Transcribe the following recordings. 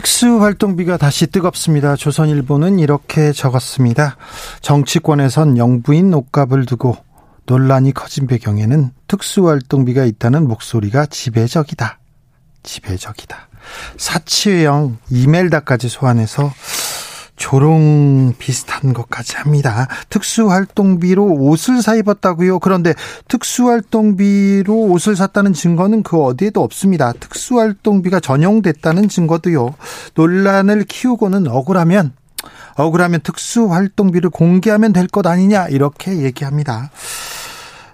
특수활동비가 다시 뜨겁습니다. 조선일보는 이렇게 적었습니다. 정치권에선 영부인 옷값을 두고 논란이 커진 배경에는 특수활동비가 있다는 목소리가 지배적이다. 지배적이다. 사치형 이멜다까지 소환해서 조롱 비슷한 것까지 합니다. 특수활동비로 옷을 사 입었다고요? 그런데 특수활동비로 옷을 샀다는 증거는 그 어디에도 없습니다. 특수활동비가 전용됐다는 증거도요. 논란을 키우고는 억울하면 억울하면 특수활동비를 공개하면 될 것 아니냐 이렇게 얘기합니다.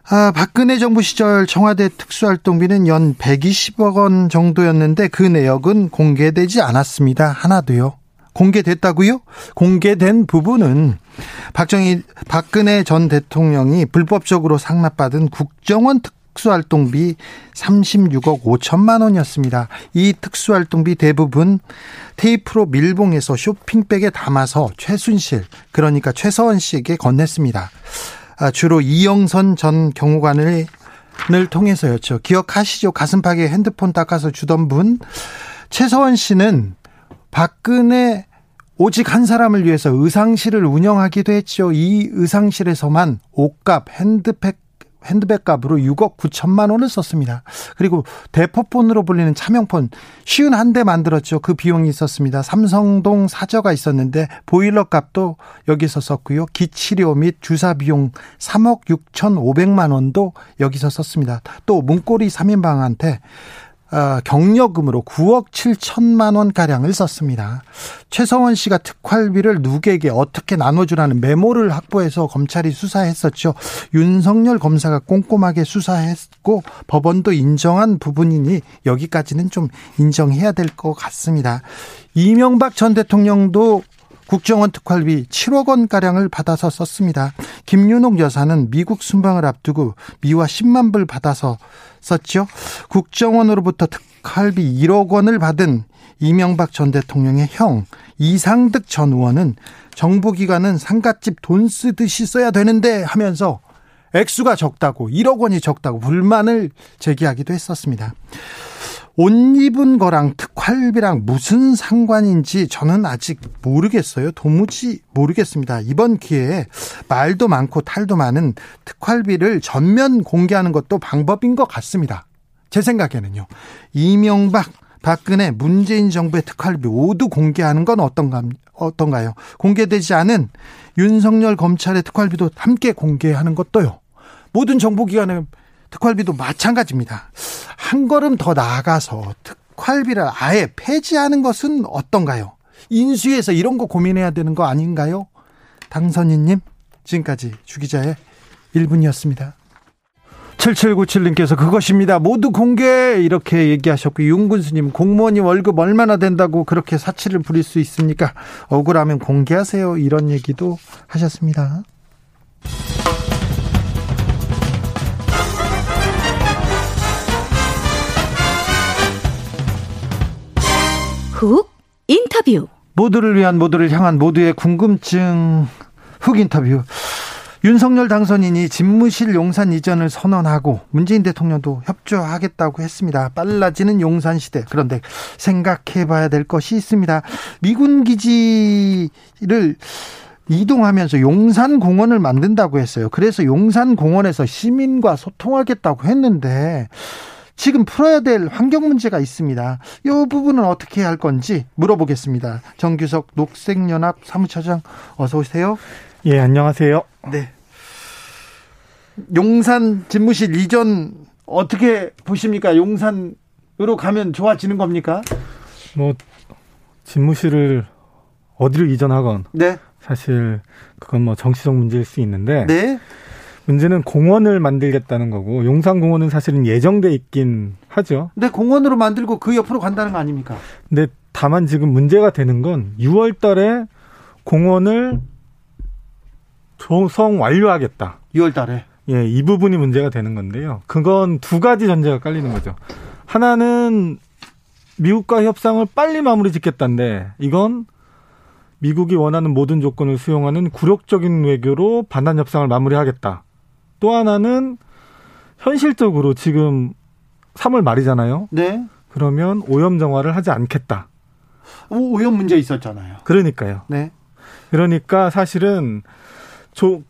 아, 박근혜 정부 시절 청와대 특수활동비는 연 120억 원 정도였는데 그 내역은 공개되지 않았습니다. 하나도요. 공개됐다고요? 공개된 부분은 박정희 박근혜 전 대통령이 불법적으로 상납받은 국정원 특수활동비 36억 5천만 원이었습니다. 이 특수활동비 대부분 테이프로 밀봉해서 쇼핑백에 담아서 최순실 그러니까 최서원 씨에게 건넸습니다. 아, 주로 이영선 전 경호관을 통해서였죠. 기억하시죠? 가슴팍에 핸드폰 닦아서 주던 분 최서원 씨는 박근혜 오직 한 사람을 위해서 의상실을 운영하기도 했죠. 이 의상실에서만 옷값, 핸드백, 핸드백 값으로 6억 9천만 원을 썼습니다. 그리고 대포폰으로 불리는 차명폰 쉬운 한 대 만들었죠. 그 비용이 있었습니다. 삼성동 사저가 있었는데 보일러 값도 여기서 썼고요. 기치료 및 주사 비용 3억 6천 5백만 원도 여기서 썼습니다. 또 문고리 3인방한테 어, 경력금으로 9억 7천만 원 가량을 썼습니다. 최성원 씨가 특활비를 누구에게 어떻게 나눠주라는 메모를 확보해서 검찰이 수사했었죠. 윤석열 검사가 꼼꼼하게 수사했고 법원도 인정한 부분이니 여기까지는 좀 인정해야 될 것 같습니다. 이명박 전 대통령도 국정원 특활비 7억 원 가량을 받아서 썼습니다. 김윤옥 여사는 미국 순방을 앞두고 미화 10만 불 받아서 썼죠. 국정원으로부터 특활비 1억 원을 받은 이명박 전 대통령의 형 이상득 전 의원은 정부기관은 상갓집 돈 쓰듯이 써야 되는데 하면서 액수가 적다고 1억 원이 적다고 불만을 제기하기도 했었습니다. 옷 입은 거랑 특활비랑 무슨 상관인지 저는 아직 모르겠어요. 도무지 모르겠습니다. 이번 기회에 말도 많고 탈도 많은 특활비를 전면 공개하는 것도 방법인 것 같습니다. 제 생각에는요. 이명박, 박근혜, 문재인 정부의 특활비 모두 공개하는 건 어떤가, 어떤가요? 공개되지 않은 윤석열 검찰의 특활비도 함께 공개하는 것도요. 모든 정보기관의 특활비도 마찬가지입니다. 한 걸음 더 나아가서 특활비를 아예 폐지하는 것은 어떤가요? 인수위에서 이런 거 고민해야 되는 거 아닌가요? 당선인님, 지금까지 주기자의 1분이었습니다. 7797님께서 그것입니다. 모두 공개 이렇게 얘기하셨고 윤군수님 공무원이 월급 얼마나 된다고 그렇게 사치를 부릴 수 있습니까? 억울하면 공개하세요. 이런 얘기도 하셨습니다. 훅 인터뷰. 모두를 위한 모두를 향한 모두의 궁금증 훅 인터뷰. 윤석열 당선인이 집무실 용산 이전을 선언하고 문재인 대통령도 협조하겠다고 했습니다. 빨라지는 용산 시대. 그런데 생각해 봐야 될 것이 있습니다. 미군 기지를 이동하면서 용산 공원을 만든다고 했어요. 그래서 용산 공원에서 시민과 소통하겠다고 했는데 지금 풀어야 될 환경 문제가 있습니다. 이 부분은 어떻게 할 건지 물어보겠습니다. 정규석 녹색연합 사무처장 어서 오세요. 예, 안녕하세요. 네. 용산 집무실 이전 어떻게 보십니까? 용산으로 가면 좋아지는 겁니까? 뭐 집무실을 어디로 이전하건 네. 사실 그건 뭐 정치적 문제일 수 있는데 네. 문제는 공원을 만들겠다는 거고 용산공원은 사실은 예정돼 있긴 하죠. 근데 공원으로 만들고 그 옆으로 간다는 거 아닙니까? 근데 다만 지금 문제가 되는 건 6월 달에 공원을 조성 완료하겠다. 6월 달에. 예, 이 부분이 문제가 되는 건데요. 그건 두 가지 전제가 깔리는 거죠. 하나는 미국과 협상을 빨리 마무리 짓겠다인데 이건 미국이 원하는 모든 조건을 수용하는 굴욕적인 외교로 반환 협상을 마무리하겠다. 또 하나는 현실적으로 지금 3월 말이잖아요. 네. 그러면 오염 정화를 하지 않겠다. 오염 문제 있었잖아요. 그러니까요. 네. 그러니까 사실은 조,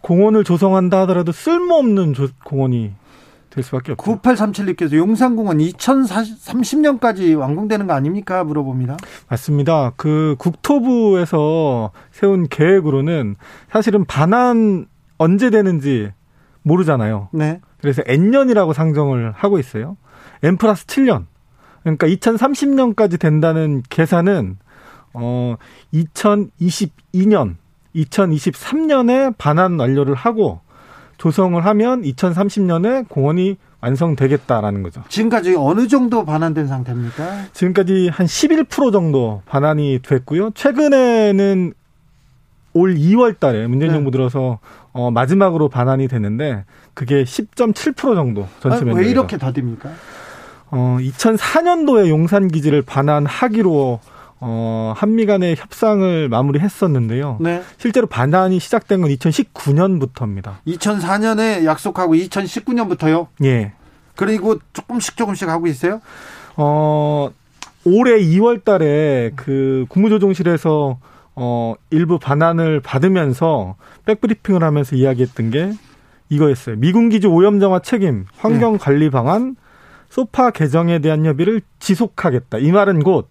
공원을 조성한다 하더라도 쓸모없는 조, 공원이 될 수밖에 없죠. 9837님께서 용산공원 2030년까지 완공되는 거 아닙니까? 물어봅니다. 맞습니다. 그 국토부에서 세운 계획으로는 사실은 반환 언제 되는지 모르잖아요. 네. 그래서 N년이라고 상정을 하고 있어요. N 플러스 7년. 그러니까 2030년까지 된다는 계산은 어 2022년, 2023년에 반환 완료를 하고 조성을 하면 2030년에 공원이 완성되겠다라는 거죠. 지금까지 어느 정도 반환된 상태입니까? 지금까지 한 11% 정도 반환이 됐고요. 최근에는 올 2월 달에 문재인 네. 정부 들어서 어, 마지막으로 반환이 됐는데 그게 10.7% 정도 전체 아, 면적에서. 왜 이렇게 더딥니까? 어, 2004년도에 용산 기지를 반환하기로 어, 한미 간의 협상을 마무리했었는데요. 네. 실제로 반환이 시작된 건 2019년부터입니다. 2004년에 약속하고 2019년부터요. 예. 그리고 조금씩 조금씩 하고 있어요. 어, 올해 2월 달에 그 국무조정실에서 어, 일부 반환을 받으면서 백브리핑을 하면서 이야기했던 게 이거였어요. 미군 기지 오염 정화 책임, 환경 관리 방안, 소파 개정에 대한 협의를 지속하겠다. 이 말은 곧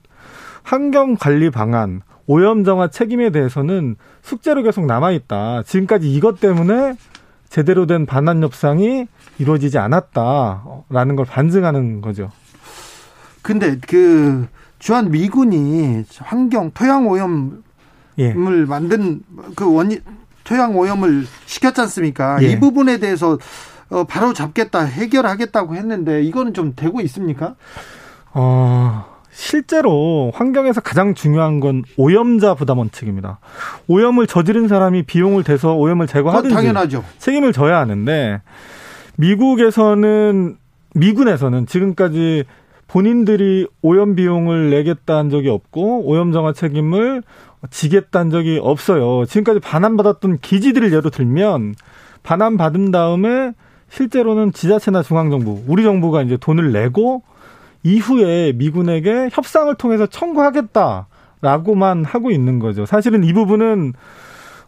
환경 관리 방안, 오염 정화 책임에 대해서는 숙제로 계속 남아 있다. 지금까지 이것 때문에 제대로 된 반환 협상이 이루어지지 않았다라는 걸 반증하는 거죠. 근데 그 주한 미군이 환경 토양 오염을 예. 만든 그 원인 토양 오염을 시켰지 않습니까? 예. 이 부분에 대해서 어, 바로 잡겠다 해결하겠다고 했는데 이거는 좀 되고 있습니까? 어, 실제로 환경에서 가장 중요한 건 오염자 부담 원칙입니다. 오염을 저지른 사람이 비용을 대서 오염을 제거하든지 당연하죠. 책임을 져야 하는데 미국에서는 미군에서는 지금까지 본인들이 오염 비용을 내겠다는 적이 없고 오염 정화 책임을 지겠다는 적이 없어요. 지금까지 반환받았던 기지들을 예로 들면 반환 받은 다음에 실제로는 지자체나 중앙정부, 우리 정부가 이제 돈을 내고 이후에 미군에게 협상을 통해서 청구하겠다라고만 하고 있는 거죠. 사실은 이 부분은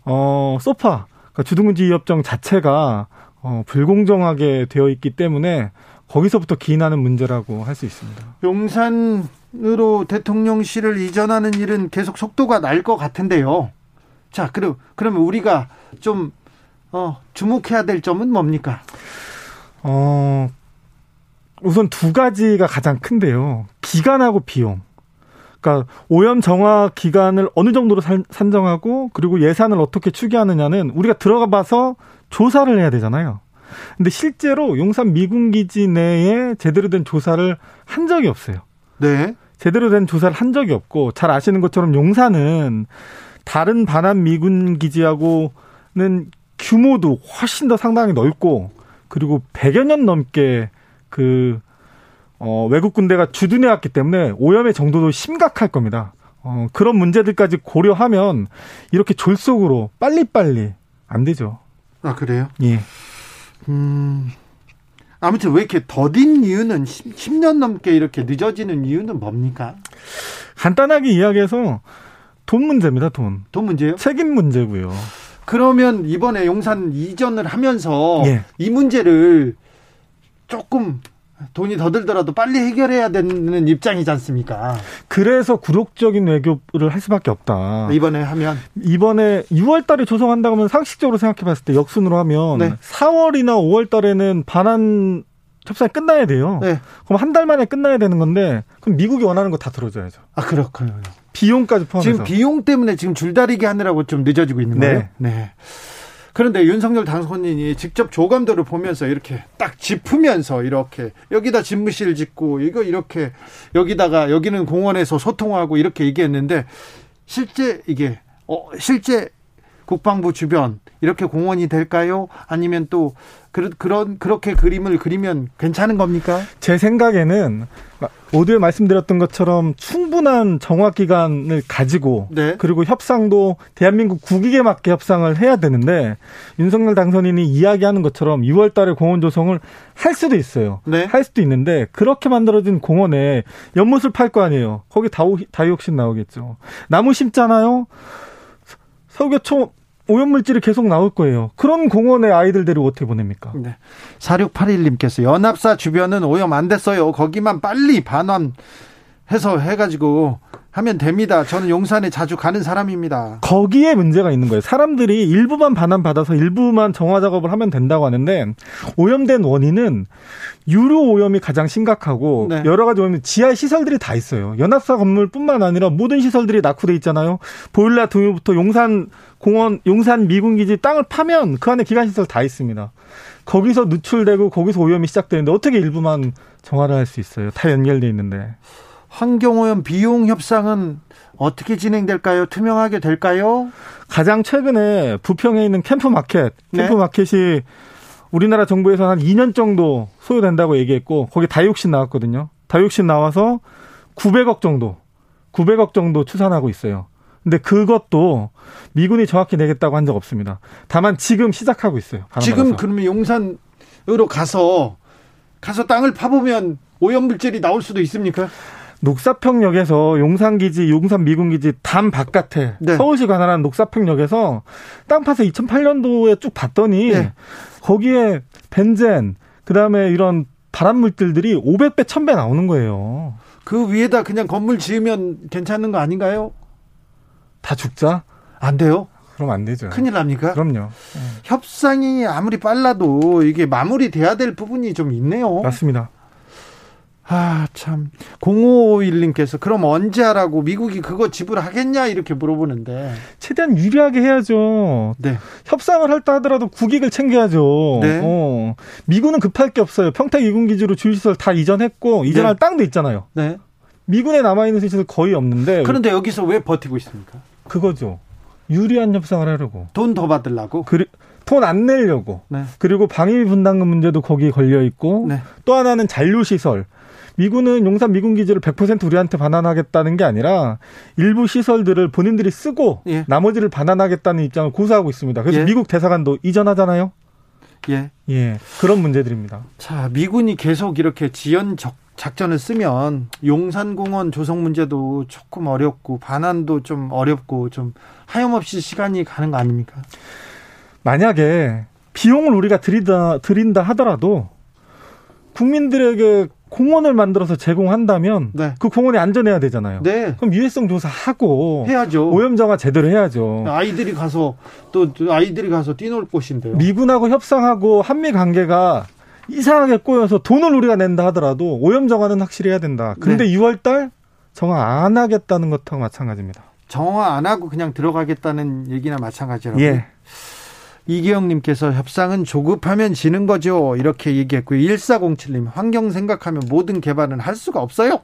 어 소파 그러니까 주둔군지 협정 자체가 어 불공정하게 되어 있기 때문에 거기서부터 기인하는 문제라고 할 수 있습니다. 용산으로 대통령실을 이전하는 일은 계속 속도가 날 것 같은데요. 자, 그럼 그러면 우리가 좀 어, 주목해야 될 점은 뭡니까? 어 우선 두 가지가 가장 큰데요. 기간하고 비용. 그러니까 오염 정화 기간을 어느 정도로 산, 산정하고 그리고 예산을 어떻게 추계하느냐는 우리가 들어가 봐서 조사를 해야 되잖아요. 근데 실제로 용산 미군 기지 내에 제대로 된 조사를 한 적이 없어요. 네. 제대로 된 조사를 한 적이 없고 잘 아시는 것처럼 용산은 다른 반환 미군 기지하고는 규모도 훨씬 더 상당히 넓고 그리고 100여 년 넘게 그 어, 외국 군대가 주둔해 왔기 때문에 오염의 정도도 심각할 겁니다. 어, 그런 문제들까지 고려하면 이렇게 졸속으로 빨리빨리 안 되죠. 아, 그래요? 예. 음. 아무튼 왜 이렇게 더딘 이유는 10, 년 넘게 이렇게 늦어지는 이유는 뭡니까? 간단하게 이야기해서 돈 문제입니다, 돈. 돈 문제요? 책임 문제고요. 그러면 이번에 용산 이전을 하면서 예. 이 문제를 조금 돈이 더 들더라도 빨리 해결해야 되는 입장이지 않습니까? 그래서 굴욕적인 외교를 할 수밖에 없다. 이번에 하면 이번에 6월 달에 조성한다고 하면 상식적으로 생각해 봤을 때 역순으로 하면 네. 4월이나 5월 달에는 반환 협상이 끝나야 돼요. 네. 그럼 한 달 만에 끝나야 되는 건데 그럼 미국이 원하는 거 다 들어줘야죠. 아 그렇군요. 비용까지 포함해서. 지금 비용 때문에 지금 줄다리기 하느라고 좀 늦어지고 있는 네. 거예요. 네. 그런데 윤석열 당선인이 직접 조감도를 보면서 이렇게 딱 짚으면서 이렇게 여기다 집무실 짓고 이거 이렇게 여기다가 여기는 공원에서 소통하고 이렇게 얘기했는데 실제 이게 어 실제 국방부 주변 이렇게 공원이 될까요? 아니면 또 그런 그런 그렇게 그림을 그리면 괜찮은 겁니까? 제 생각에는 오디오에 말씀드렸던 것처럼 충분한 정확 기간을 가지고 네. 그리고 협상도 대한민국 국익에 맞게 협상을 해야 되는데 윤석열 당선인이 이야기하는 것처럼 2월 달에 공원 조성을 할 수도 있어요. 네. 할 수도 있는데 그렇게 만들어진 공원에 연못을 팔 거 아니에요. 거기 다우, 다이옥신 나오겠죠. 나무 심잖아요. 서울교총 오염물질이 계속 나올 거예요. 그런 공원에 아이들 데리고 어떻게 보냅니까? 네. 4681님께서 연합사 주변은 오염 안 됐어요. 거기만 빨리 반환 해서 해가지고 하면 됩니다. 저는 용산에 자주 가는 사람입니다. 거기에 문제가 있는 거예요. 사람들이 일부만 반환 받아서 일부만 정화 작업을 하면 된다고 하는데 오염된 원인은 유류 오염이 가장 심각하고 네. 여러 가지 오염 지하 시설들이 다 있어요. 연합사 건물뿐만 아니라 모든 시설들이 낙후돼 있잖아요. 보일러 등유부터 용산 공원, 용산 미군 기지 땅을 파면 그 안에 기관 시설 다 있습니다. 거기서 누출되고 거기서 오염이 시작되는데 어떻게 일부만 정화를 할 수 있어요? 다 연결돼 있는데. 환경오염 비용 협상은 어떻게 진행될까요? 투명하게 될까요? 가장 최근에 부평에 있는 캠프 마켓, 캠프 네. 마켓이 우리나라 정부에서 한 2년 정도 소요된다고 얘기했고 거기 다육신 나왔거든요. 다육신 나와서 900억 정도, 900억 정도 추산하고 있어요. 근데 그것도 미군이 정확히 내겠다고 한 적 없습니다. 다만 지금 시작하고 있어요. 지금 그러면 용산으로 가서 가서 땅을 파보면 오염물질이 나올 수도 있습니까? 녹사평역에서 용산기지, 용산 미군기지 담 바깥에 네. 서울시 관할한 녹사평역에서 땅 파서 2008년도에 쭉 봤더니 네. 거기에 벤젠, 그다음에 이런 발암 물질들이 500배, 1000배 나오는 거예요. 그 위에다 그냥 건물 지으면 괜찮은 거 아닌가요? 다 죽자? 안 돼요? 그럼 안 되죠. 큰일 납니까? 그럼요. 협상이 아무리 빨라도 이게 마무리돼야 될 부분이 좀 있네요. 맞습니다. 아, 참. 0551님께서 그럼 언제 하라고 미국이 그거 지불하겠냐 이렇게 물어보는데. 최대한 유리하게 해야죠. 네. 협상을 할 때 하더라도 국익을 챙겨야죠. 네. 어. 미군은 급할 게 없어요. 평택 이군 기지로 주유시설 다 이전했고, 이전할 네. 땅도 있잖아요. 네. 미군에 남아 있는 시설 거의 없는데. 그런데 여기서 왜 버티고 있습니까? 그거죠. 유리한 협상을 하려고. 돈 더 받으려고? 그리, 돈안 내려고. 네. 그리고 방위 분담금 문제도 거기에 걸려 있고 네. 또 하나는 잔류 시설. 미군은 용산 미군 기지를 100% 우리한테 반환하겠다는 게 아니라 일부 시설들을 본인들이 쓰고 예. 나머지를 반환하겠다는 입장을 고수하고 있습니다. 그래서 예. 미국 대사관도 이전하잖아요. 예. 예. 그런 문제들입니다. 자, 미군이 계속 이렇게 지연 적 작전을 쓰면 용산공원 조성 문제도 조금 어렵고 반환도 좀 어렵고 좀 하염없이 시간이 가는 거 아닙니까? 만약에 비용을 우리가 들이다 드린다 하더라도 국민들에게 공원을 만들어서 제공한다면 네. 그 공원이 안전해야 되잖아요. 네. 그럼 유해성 조사하고 해야죠. 오염정화 제대로 해야죠. 아이들이 가서 또 아이들이 가서 뛰놀 곳인데요. 미군하고 협상하고 한미 관계가 이상하게 꼬여서 돈을 우리가 낸다 하더라도 오염 정화는 확실히 해야 된다. 근데 네. 6월 달 정화 안 하겠다는 것하고 마찬가지입니다. 정화 안 하고 그냥 들어가겠다는 얘기나 마찬가지라고. 예. 이기영님께서 협상은 조급하면 지는 거죠. 이렇게 얘기했고요. 1407님, 환경 생각하면 모든 개발은 할 수가 없어요.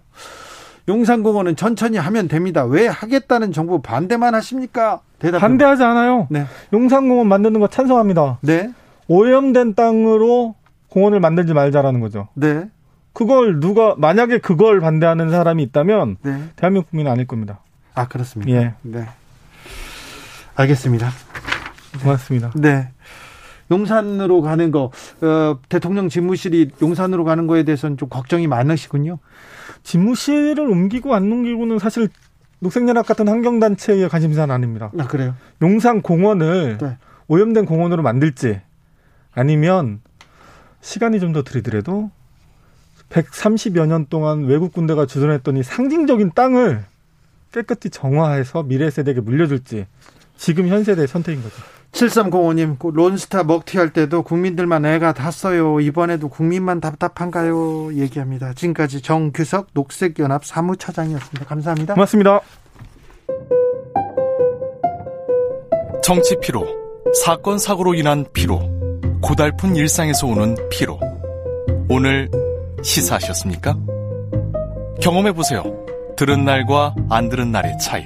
용산공원은 천천히 하면 됩니다. 왜 하겠다는 정부 반대만 하십니까? 대답 반대하지 않아요. 네. 용산공원 만드는 거 찬성합니다. 네. 오염된 땅으로 공원을 만들지 말자라는 거죠. 네. 그걸 누가 만약에 그걸 반대하는 사람이 있다면 네. 대한민국 국민은 아닐 겁니다. 아 그렇습니다. 예. 네. 알겠습니다. 고맙습니다. 네. 용산으로 가는 거 어, 대통령 집무실이 용산으로 가는 거에 대해서는 좀 걱정이 많으시군요. 집무실을 옮기고 안 옮기고는 사실 녹색연합 같은 환경단체의 관심사는 아닙니다. 아 그래요? 용산 공원을 네. 오염된 공원으로 만들지 아니면 시간이 좀 더 들이더라도 130여 년 동안 외국 군대가 주둔했더니 상징적인 땅을 깨끗이 정화해서 미래 세대에게 물려줄지 지금 현 세대의 선택인 거죠. 7305님, 론스타 먹튀 할 때도 국민들만 애가 탔어요. 이번에도 국민만 답답한가요? 얘기합니다. 지금까지 정규석 녹색연합 사무처장이었습니다. 감사합니다. 고맙습니다. 정치 피로, 사건 사고로 인한 피로, 고달픈 일상에서 오는 피로. 오늘 시사하셨습니까? 경험해 보세요. 들은 날과 안 들은 날의 차이.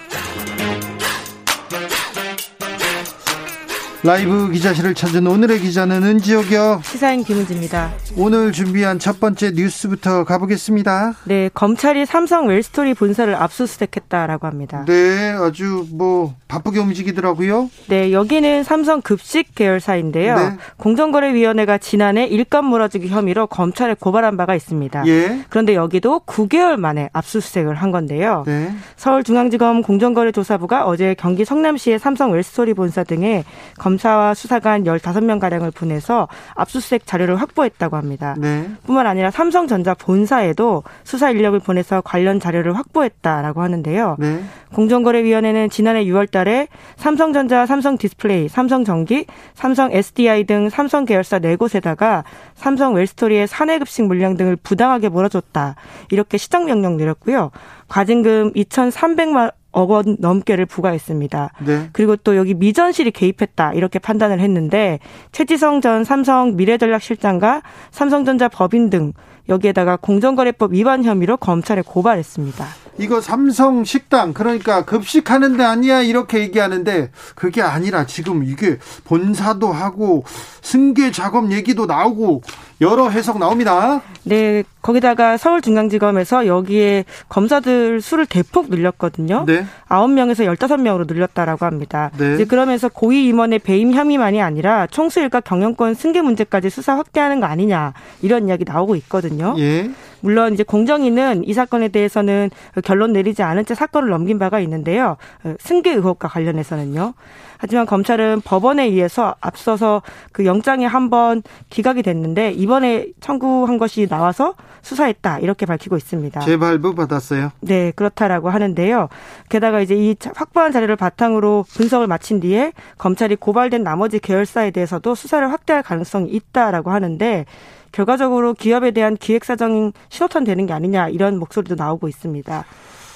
라이브 기자실을 찾은 오늘의 기자는 은지옥이요. 시사인 김은지입니다. 오늘 준비한 첫 번째 뉴스부터 가보겠습니다. 네, 검찰이 삼성 웰스토리 본사를 압수수색했다라고 합니다. 네, 아주 뭐 바쁘게 움직이더라고요. 네, 여기는 삼성 급식 계열사인데요. 네. 공정거래위원회가 지난해 일감 몰아주기 혐의로 검찰에 고발한 바가 있습니다. 예. 그런데 여기도 9개월 만에 압수수색을 한 건데요. 네. 서울중앙지검 공정거래조사부가 어제 경기 성남시의 삼성 웰스토리 본사 등에 검사와 수사관 15명가량을 보내서 압수수색 자료를 확보했다고 합니다. 네. 뿐만 아니라 삼성전자 본사에도 수사 인력을 보내서 관련 자료를 확보했다라고 하는데요. 네. 공정거래위원회는 지난해 6월 달에 삼성전자, 삼성디스플레이, 삼성전기, 삼성 SDI 등 삼성 계열사 네 곳에다가 삼성 웰스토리의 사내급식 물량 등을 부당하게 몰아줬다. 이렇게 시정 명령 내렸고요. 과징금 2,300만 억원 넘게를 부과했습니다. 네. 그리고 또 여기 미전실이 개입했다 이렇게 판단을 했는데 최지성 전 삼성 미래전략실장과 삼성전자 법인 등 여기에다가 공정거래법 위반 혐의로 검찰에 고발했습니다. 이거 삼성 식당 그러니까 급식하는 데 아니야 이렇게 얘기하는데 그게 아니라 지금 이게 본사도 하고 승계 작업 얘기도 나오고 여러 해석 나옵니다. 네, 거기다가 서울중앙지검에서 여기에 검사들 수를 대폭 늘렸거든요. 네. 9명에서 15명으로 늘렸다라고 합니다. 네. 이제 그러면서 고위 임원의 배임 혐의만이 아니라 총수 일가 경영권 승계 문제까지 수사 확대하는 거 아니냐 이런 이야기 나오고 있거든요. 예. 물론 이제 공정위는 이 사건에 대해서는 결론 내리지 않은 채 사건을 넘긴 바가 있는데요. 승계 의혹과 관련해서는요. 하지만 검찰은 법원에 의해서 앞서서 그 영장이 한 번 기각이 됐는데 이번에 청구한 것이 나와서 수사했다 이렇게 밝히고 있습니다. 재발부 받았어요? 네, 그렇다라고 하는데요. 게다가 이제 이 확보한 자료를 바탕으로 분석을 마친 뒤에 검찰이 고발된 나머지 계열사에 대해서도 수사를 확대할 가능성이 있다라고 하는데 결과적으로 기업에 대한 기획사정인 신호탄 되는 게 아니냐 이런 목소리도 나오고 있습니다.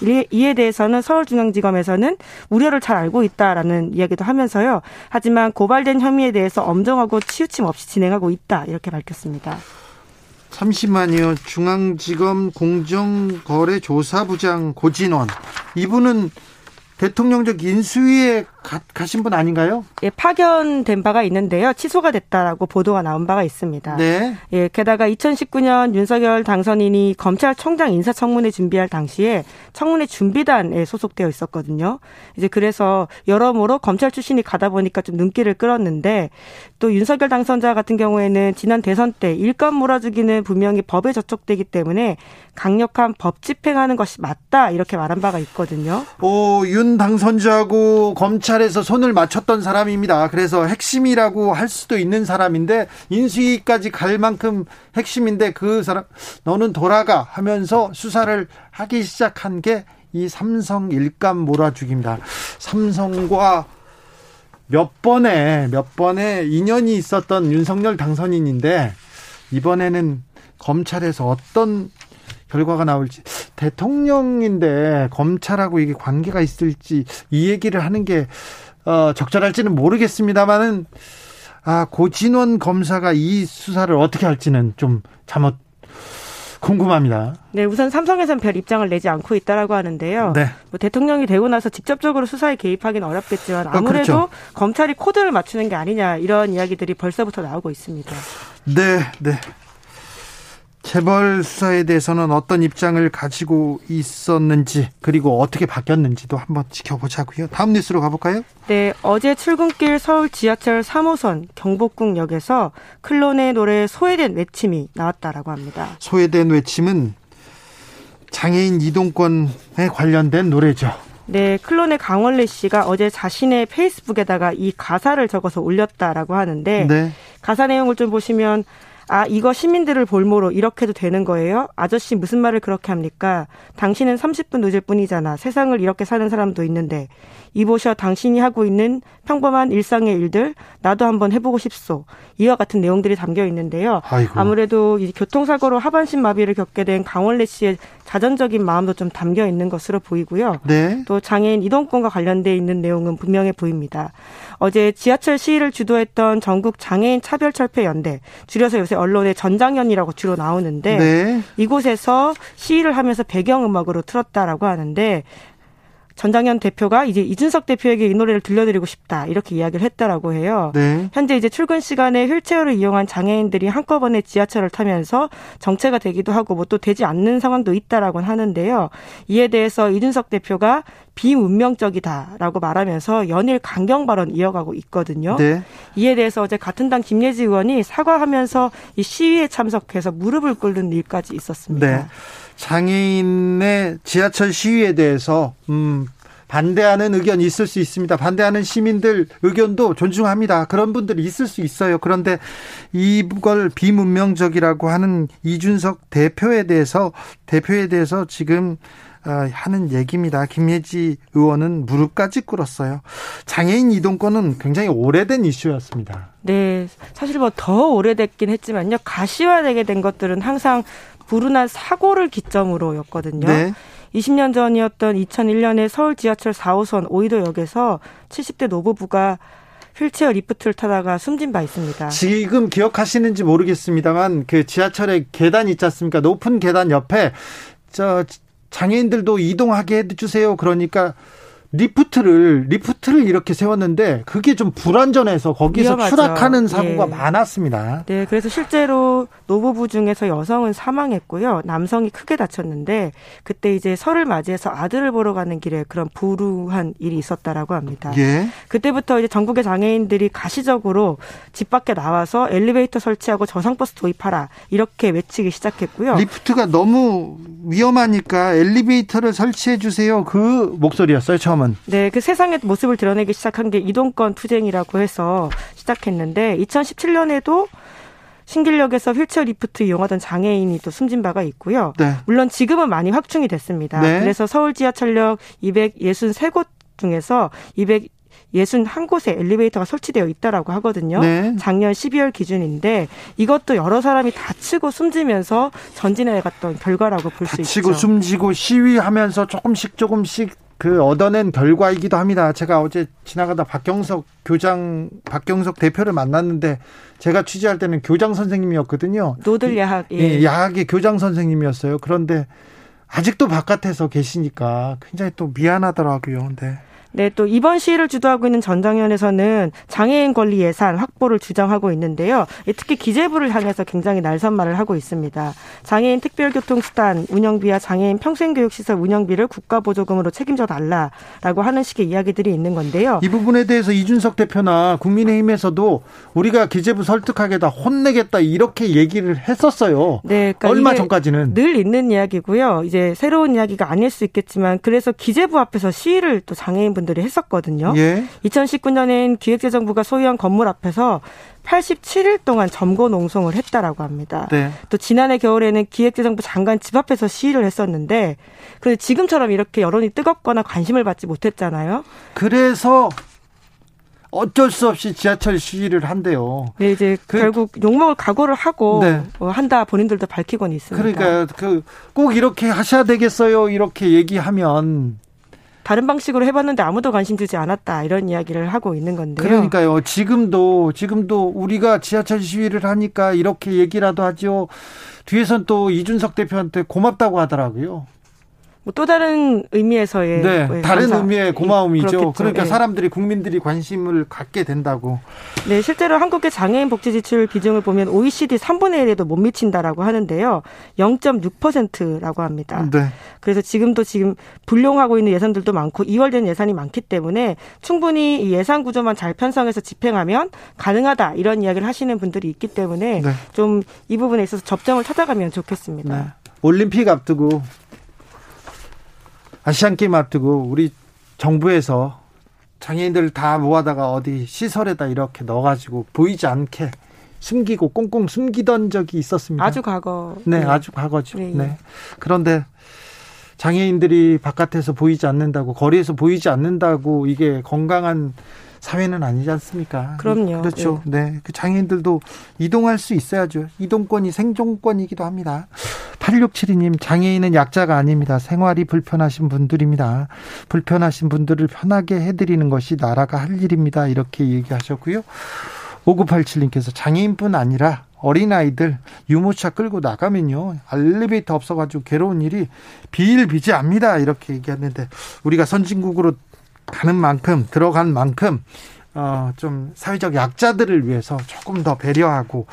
이에 대해서는 서울중앙지검에서는 우려를 잘 알고 있다라는 이야기도 하면서요. 하지만 고발된 혐의에 대해서 엄정하고 치우침 없이 진행하고 있다 이렇게 밝혔습니다. 잠시만요. 중앙지검 공정거래조사부장 고진원 이분은 대통령적 인수위에 가, 가신 분 아닌가요? 예, 파견된 바가 있는데요. 취소가 됐다라고 보도가 나온 바가 있습니다. 네. 예, 게다가 2019년 윤석열 당선인이 검찰총장 인사청문회 준비할 당시에 청문회 준비단에 소속되어 있었거든요. 이제 그래서 여러모로 검찰 출신이 가다 보니까 좀 눈길을 끌었는데 또 윤석열 당선자 같은 경우에는 지난 대선 때 일감 몰아주기는 분명히 법에 저촉되기 때문에 강력한 법 집행하는 것이 맞다 이렇게 말한 바가 있거든요. 오, 윤 당선자하고 검찰 에서 손을 맞췄던 사람입니다. 그래서 핵심이라고 할 수도 있는 사람인데 인수위까지 갈 만큼 핵심인데 그 사람 너는 돌아가 하면서 수사를 하기 시작한 게 이 삼성 일감 몰아주기입니다. 삼성과 몇 번에 몇 번에 인연이 있었던 윤석열 당선인인데 이번에는 검찰에서 어떤 결과가 나올지 대통령인데 검찰하고 이게 관계가 있을지 이 얘기를 하는 게 어, 적절할지는 모르겠습니다만은 아 고진원 검사가 이 수사를 어떻게 할지는 좀 잘못 궁금합니다. 네, 우선 삼성에서는 별 입장을 내지 않고 있다라고 하는데요. 네. 뭐 대통령이 되고 나서 직접적으로 수사에 개입하기는 어렵겠지만 아, 아무래도 아, 그렇죠. 검찰이 코드를 맞추는 게 아니냐 이런 이야기들이 벌써부터 나오고 있습니다. 네, 네. 재벌 수사에 대해서는 어떤 입장을 가지고 있었는지 그리고 어떻게 바뀌었는지도 한번 지켜보자고요. 다음 뉴스로 가볼까요? 네, 어제 출근길 서울 지하철 3호선 경복궁역에서 클론의 노래 소외된 외침이 나왔다라고 합니다. 소외된 외침은 장애인 이동권에 관련된 노래죠. 네, 클론의 강원래 씨가 어제 자신의 페이스북에다가 이 가사를 적어서 올렸다라고 하는데 네. 가사 내용을 좀 보시면 아, 이거 시민들을 볼모로 이렇게도 되는 거예요? 아저씨 무슨 말을 그렇게 합니까? 당신은 30분 늦을 뿐이잖아. 세상을 이렇게 사는 사람도 있는데. 이보셔 당신이 하고 있는 평범한 일상의 일들 나도 한번 해보고 싶소. 이와 같은 내용들이 담겨 있는데요. 아이고. 아무래도 이 교통사고로 하반신 마비를 겪게 된 강원래 씨의 자전적인 마음도 좀 담겨 있는 것으로 보이고요. 네. 또 장애인 이동권과 관련돼 있는 내용은 분명해 보입니다. 어제 지하철 시위를 주도했던 전국 장애인 차별 철폐 연대, 줄여서 요새 언론의 전장연이라고 주로 나오는데 네. 이곳에서 시위를 하면서 배경 음악으로 틀었다라고 하는데 전장현 대표가 이제 이준석 대표에게 이 노래를 들려드리고 싶다 이렇게 이야기를 했다라고 해요. 네. 현재 이제 출근 시간에 휠체어를 이용한 장애인들이 한꺼번에 지하철을 타면서 정체가 되기도 하고 뭐 또 되지 않는 상황도 있다라고 하는데요. 이에 대해서 이준석 대표가 비문명적이다라고 말하면서 연일 강경 발언 이어가고 있거든요. 네. 이에 대해서 어제 같은 당 김예지 의원이 사과하면서 이 시위에 참석해서 무릎을 꿇는 일까지 있었습니다. 네. 장애인의 지하철 시위에 대해서 음, 반대하는 의견이 있을 수 있습니다. 반대하는 시민들 의견도 존중합니다. 그런 분들이 있을 수 있어요. 그런데 이걸 비문명적이라고 하는 이준석 대표에 대해서 대표에 대해서 지금 어, 하는 얘기입니다. 김예지 의원은 무릎까지 꿇었어요. 장애인 이동권은 굉장히 오래된 이슈였습니다. 네, 사실 뭐 더 오래됐긴 했지만요. 가시화되게 된 것들은 항상 불운한 사고를 기점으로였거든요. 네. 20년 전이었던 2001년에 서울 지하철 4호선 오이도역에서 70대 노부부가 휠체어 리프트를 타다가 숨진 바 있습니다. 지금 기억하시는지 모르겠습니다만 그 지하철에 계단 있지 않습니까? 높은 계단 옆에 저 장애인들도 이동하게 해주세요. 그러니까 리프트를 리프트를 이렇게 세웠는데 그게 좀 불안전해서 거기서 위험하죠. 추락하는 사고가 예. 많았습니다. 네, 그래서 실제로 노부부 중에서 여성은 사망했고요. 남성이 크게 다쳤는데 그때 이제 설을 맞이해서 아들을 보러 가는 길에 그런 불우한 일이 있었다라고 합니다. 예. 그때부터 이제 전국의 장애인들이 가시적으로 집 밖에 나와서 엘리베이터 설치하고 저상버스 도입하라 이렇게 외치기 시작했고요. 리프트가 너무 위험하니까 엘리베이터를 설치해 주세요. 그 목소리였어요, 처음은. 이동권. 네, 그 세상의 모습을 드러내기 시작한 게 이동권 투쟁이라고 해서 시작했는데 2017년에도 신길역에서 휠체어 리프트 이용하던 장애인이 또 숨진 바가 있고요. 네. 물론 지금은 많이 확충이 됐습니다. 네. 그래서 서울 지하철역 263곳 중에서 200 61곳에 엘리베이터가 설치되어 있다라고 하거든요. 네. 작년 12월 기준인데 이것도 여러 사람이 다치고 숨지면서 전진해 갔던 결과라고 볼 수 있죠. 다치고 숨지고 시위하면서 조금씩 조금씩 그 얻어낸 결과이기도 합니다. 제가 어제 지나가다 박경석 교장, 박경석 대표를 만났는데 제가 취재할 때는 교장 선생님이었거든요. 노들 야학. 예. 예, 야학의 교장 선생님이었어요. 그런데 아직도 바깥에서 계시니까 굉장히 또 미안하더라고요. 근데 네, 또 이번 시위를 주도하고 있는 전장현에서는 장애인 권리 예산 확보를 주장하고 있는데요. 특히 기재부를 향해서 굉장히 날선 말을 하고 있습니다. 장애인 특별교통수단 운영비와 장애인 평생교육시설 운영비를 국가보조금으로 책임져 달라라고 하는 식의 이야기들이 있는 건데요. 이 부분에 대해서 이준석 대표나 국민의힘에서도 우리가 기재부 설득하겠다, 혼내겠다 이렇게 얘기를 했었어요. 네, 그러니까 얼마 전까지는 늘 있는 이야기고요. 이제 새로운 이야기가 아닐 수 있겠지만 그래서 기재부 앞에서 시위를 또 장애인분 분들이 했었거든요. 예. 2019년엔 기획재정부가 소유한 건물 앞에서 87일 동안 점거 농성을 했다라고 합니다. 네. 또 지난해 겨울에는 기획재정부 장관 집 앞에서 시위를 했었는데 그런데 지금처럼 이렇게 여론이 뜨겁거나 관심을 받지 못했잖아요. 그래서 어쩔 수 없이 지하철 시위를 한대요. 네, 이제 그, 결국 욕먹을 각오를 하고 네. 어, 한다 본인들도 밝히곤 있습니다. 그러니까 그 꼭 이렇게 하셔야 되겠어요. 이렇게 얘기하면 다른 방식으로 해봤는데 아무도 관심 두지 않았다 이런 이야기를 하고 있는 건데요. 그러니까요. 지금도 지금도 우리가 지하철 시위를 하니까 이렇게 얘기라도 하죠. 뒤에선 또 이준석 대표한테 고맙다고 하더라고요. 뭐 또 다른 의미에서의 네, 뭐 다른 의미의 고마움이죠. 그렇겠죠. 그러니까 네. 사람들이 국민들이 관심을 갖게 된다고. 네, 실제로 한국의 장애인 복지 지출 비중을 보면 OECD 3분의 1에도 못 미친다라고 하는데요. 0.6%라고 합니다. 네. 그래서 지금도 지금 불용하고 있는 예산들도 많고 이월된 예산이 많기 때문에 충분히 이 예산 구조만 잘 편성해서 집행하면 가능하다 이런 이야기를 하시는 분들이 있기 때문에 네. 좀이 부분에 있어서 접점을 찾아가면 좋겠습니다. 네. 올림픽 앞두고 아시안 게임 앞두고 우리 정부에서 장애인들 다 모아다가 어디 시설에다 이렇게 넣어가지고 보이지 않게 숨기고 꽁꽁 숨기던 적이 있었습니다. 아주 과거. 네, 네. 아주 과거죠. 네. 네. 그런데 장애인들이 바깥에서 보이지 않는다고 거리에서 보이지 않는다고 이게 건강한 사회는 아니지 않습니까? 그럼요. 그렇죠. 네. 네. 그 장애인들도 이동할 수 있어야죠. 이동권이 생존권이기도 합니다. 8672님, 장애인은 약자가 아닙니다. 생활이 불편하신 분들입니다. 불편하신 분들을 편하게 해드리는 것이 나라가 할 일입니다. 이렇게 얘기하셨고요. 5987님께서 장애인뿐 아니라 어린아이들 유모차 끌고 나가면요. 엘리베이터 없어가지고 괴로운 일이 비일비재합니다. 이렇게 얘기하는데 우리가 선진국으로 가는 만큼 들어간 만큼 어, 좀 사회적 약자들을 위해서 조금 더 배려하고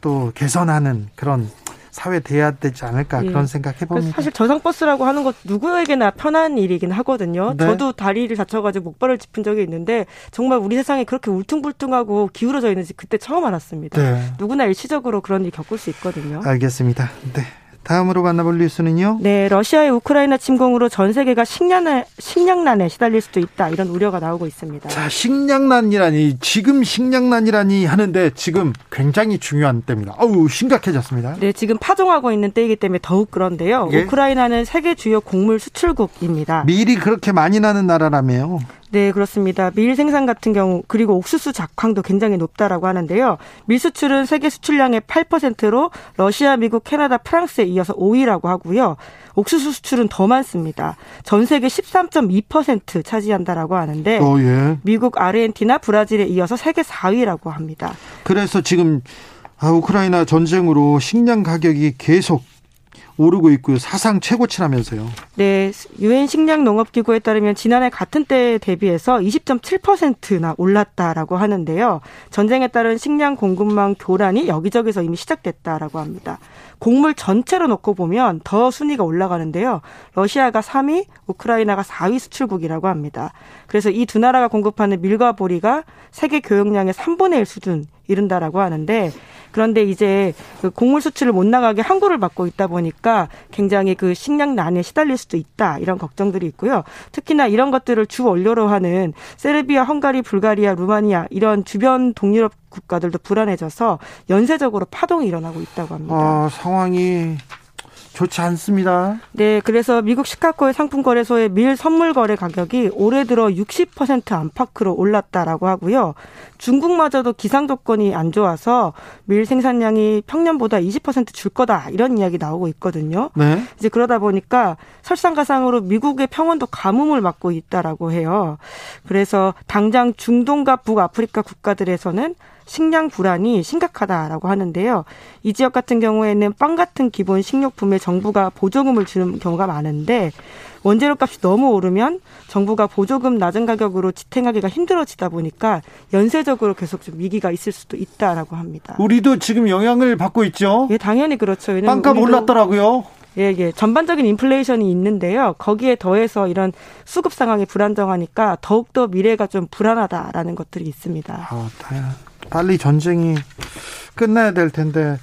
또 개선하는 그런 사회 돼야 되지 않을까 예. 그런 생각 해봅니다. 사실 저상버스라고 하는 것 누구에게나 편한 일이긴 하거든요. 네. 저도 다리를 다쳐가지고 목발을 짚은 적이 있는데 정말 우리 세상이 그렇게 울퉁불퉁하고 기울어져 있는지 그때 처음 알았습니다. 네. 누구나 일시적으로 그런 일 겪을 수 있거든요. 알겠습니다. 네. 다음으로 만나볼 뉴스는요. 네, 러시아의 우크라이나 침공으로 전 세계가 식량난에, 식량난에 시달릴 수도 있다 이런 우려가 나오고 있습니다. 자, 식량난이라니 지금 식량난이라니 하는데 지금 굉장히 중요한 때입니다. 어우 심각해졌습니다. 네, 지금 파종하고 있는 때이기 때문에 더욱 그런데요. 예? 우크라이나는 세계 주요 곡물 수출국입니다. 밀이 그렇게 많이 나는 나라라며요. 네, 그렇습니다. 밀 생산 같은 경우 그리고 옥수수 작황도 굉장히 높다라고 하는데요. 밀 수출은 세계 수출량의 8%로 러시아, 미국, 캐나다, 프랑스에 이어서 5위라고 하고요. 옥수수 수출은 더 많습니다. 전 세계 13.2% 차지한다라고 하는데 어, 예. 미국, 아르헨티나, 브라질에 이어서 세계 4위라고 합니다. 그래서 지금 아, 우크라이나 전쟁으로 식량 가격이 계속 오르고 있고요. 사상 최고치라면서요. 네, 유엔 식량 농업 기구에 따르면 지난해 같은 때에 대비해서 20.7%나 올랐다라고 하는데요. 전쟁에 따른 식량 공급망 교란이 여기저기서 이미 시작됐다라고 합니다. 곡물 전체로 놓고 보면 더 순위가 올라가는데요. 러시아가 3위, 우크라이나가 4위 수출국이라고 합니다. 그래서 이 두 나라가 공급하는 밀과 보리가 세계 교역량의 3분의 1 수준 이른다라고 하는데 그런데 이제 그 곡물 수출을 못 나가게 항구를 막고 있다 보니까 굉장히 그 식량난에 시달릴 수도 있다 이런 걱정들이 있고요. 특히나 이런 것들을 주 원료로 하는 세르비아, 헝가리, 불가리아, 루마니아 이런 주변 동유럽 국가들도 불안해져서 연쇄적으로 파동이 일어나고 있다고 합니다. 아, 상황이 좋지 않습니다. 네, 그래서 미국 시카고의 상품 거래소의 밀 선물 거래 가격이 올해 들어 60% 안팎으로 올랐다라고 하고요. 중국마저도 기상 조건이 안 좋아서 밀 생산량이 평년보다 20%줄 거다 이런 이야기 나오고 있거든요. 네. 이제 그러다 보니까 설상가상으로 미국의 평원도 가뭄을 맞고 있다라고 해요. 그래서 당장 중동과 북아프리카 국가들에서는 식량 불안이 심각하다라고 하는데요. 이 지역 같은 경우에는 빵 같은 기본 식료품에 정부가 보조금을 주는 경우가 많은데 원재료 값이 너무 오르면 정부가 보조금 낮은 가격으로 지탱하기가 힘들어지다 보니까 연쇄적으로 계속 좀 위기가 있을 수도 있다라고 합니다. 우리도 지금 영향을 받고 있죠. 예, 당연히 그렇죠. 빵값 올랐더라고요. 예, 예. 전반적인 인플레이션이 있는데요. 거기에 더해서 이런 수급 상황이 불안정하니까 더욱더 미래가 좀 불안하다라는 것들이 있습니다. 아, 빨리 전쟁이 끝나야 될 텐데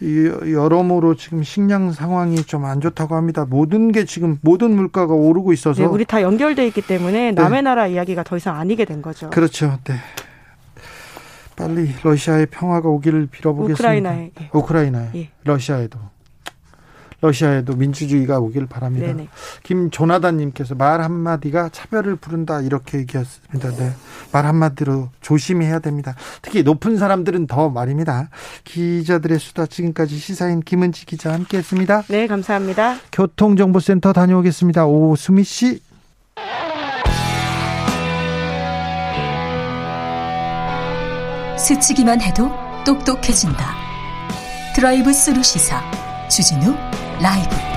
여러모로 지금 식량 상황이 좀 안 좋다고 합니다. 모든 게 지금 모든 물가가 오르고 있어서 네, 우리 다 연결돼 있기 때문에 네. 남의 네. 나라 이야기가 더 이상 아니게 된 거죠. 그렇죠. 네. 빨리 러시아의 평화가 오기를 빌어보겠습니다. 우크라이나에. 우크라이나에. 예. 러시아에도. 러시아에도 민주주의가 오길 바랍니다. 네네. 김조나단님께서 말 한마디가 차별을 부른다 이렇게 얘기했습니다. 네. 말 한마디로 조심히 해야 됩니다. 특히 높은 사람들은 더 말입니다. 기자들의 수다 지금까지 시사인 김은지 기자 함께했습니다. 네, 감사합니다. 교통정보센터 다녀오겠습니다. 오수미 씨. 스치기만 해도 똑똑해진다. 드라이브 스루 시사 주진우 라이브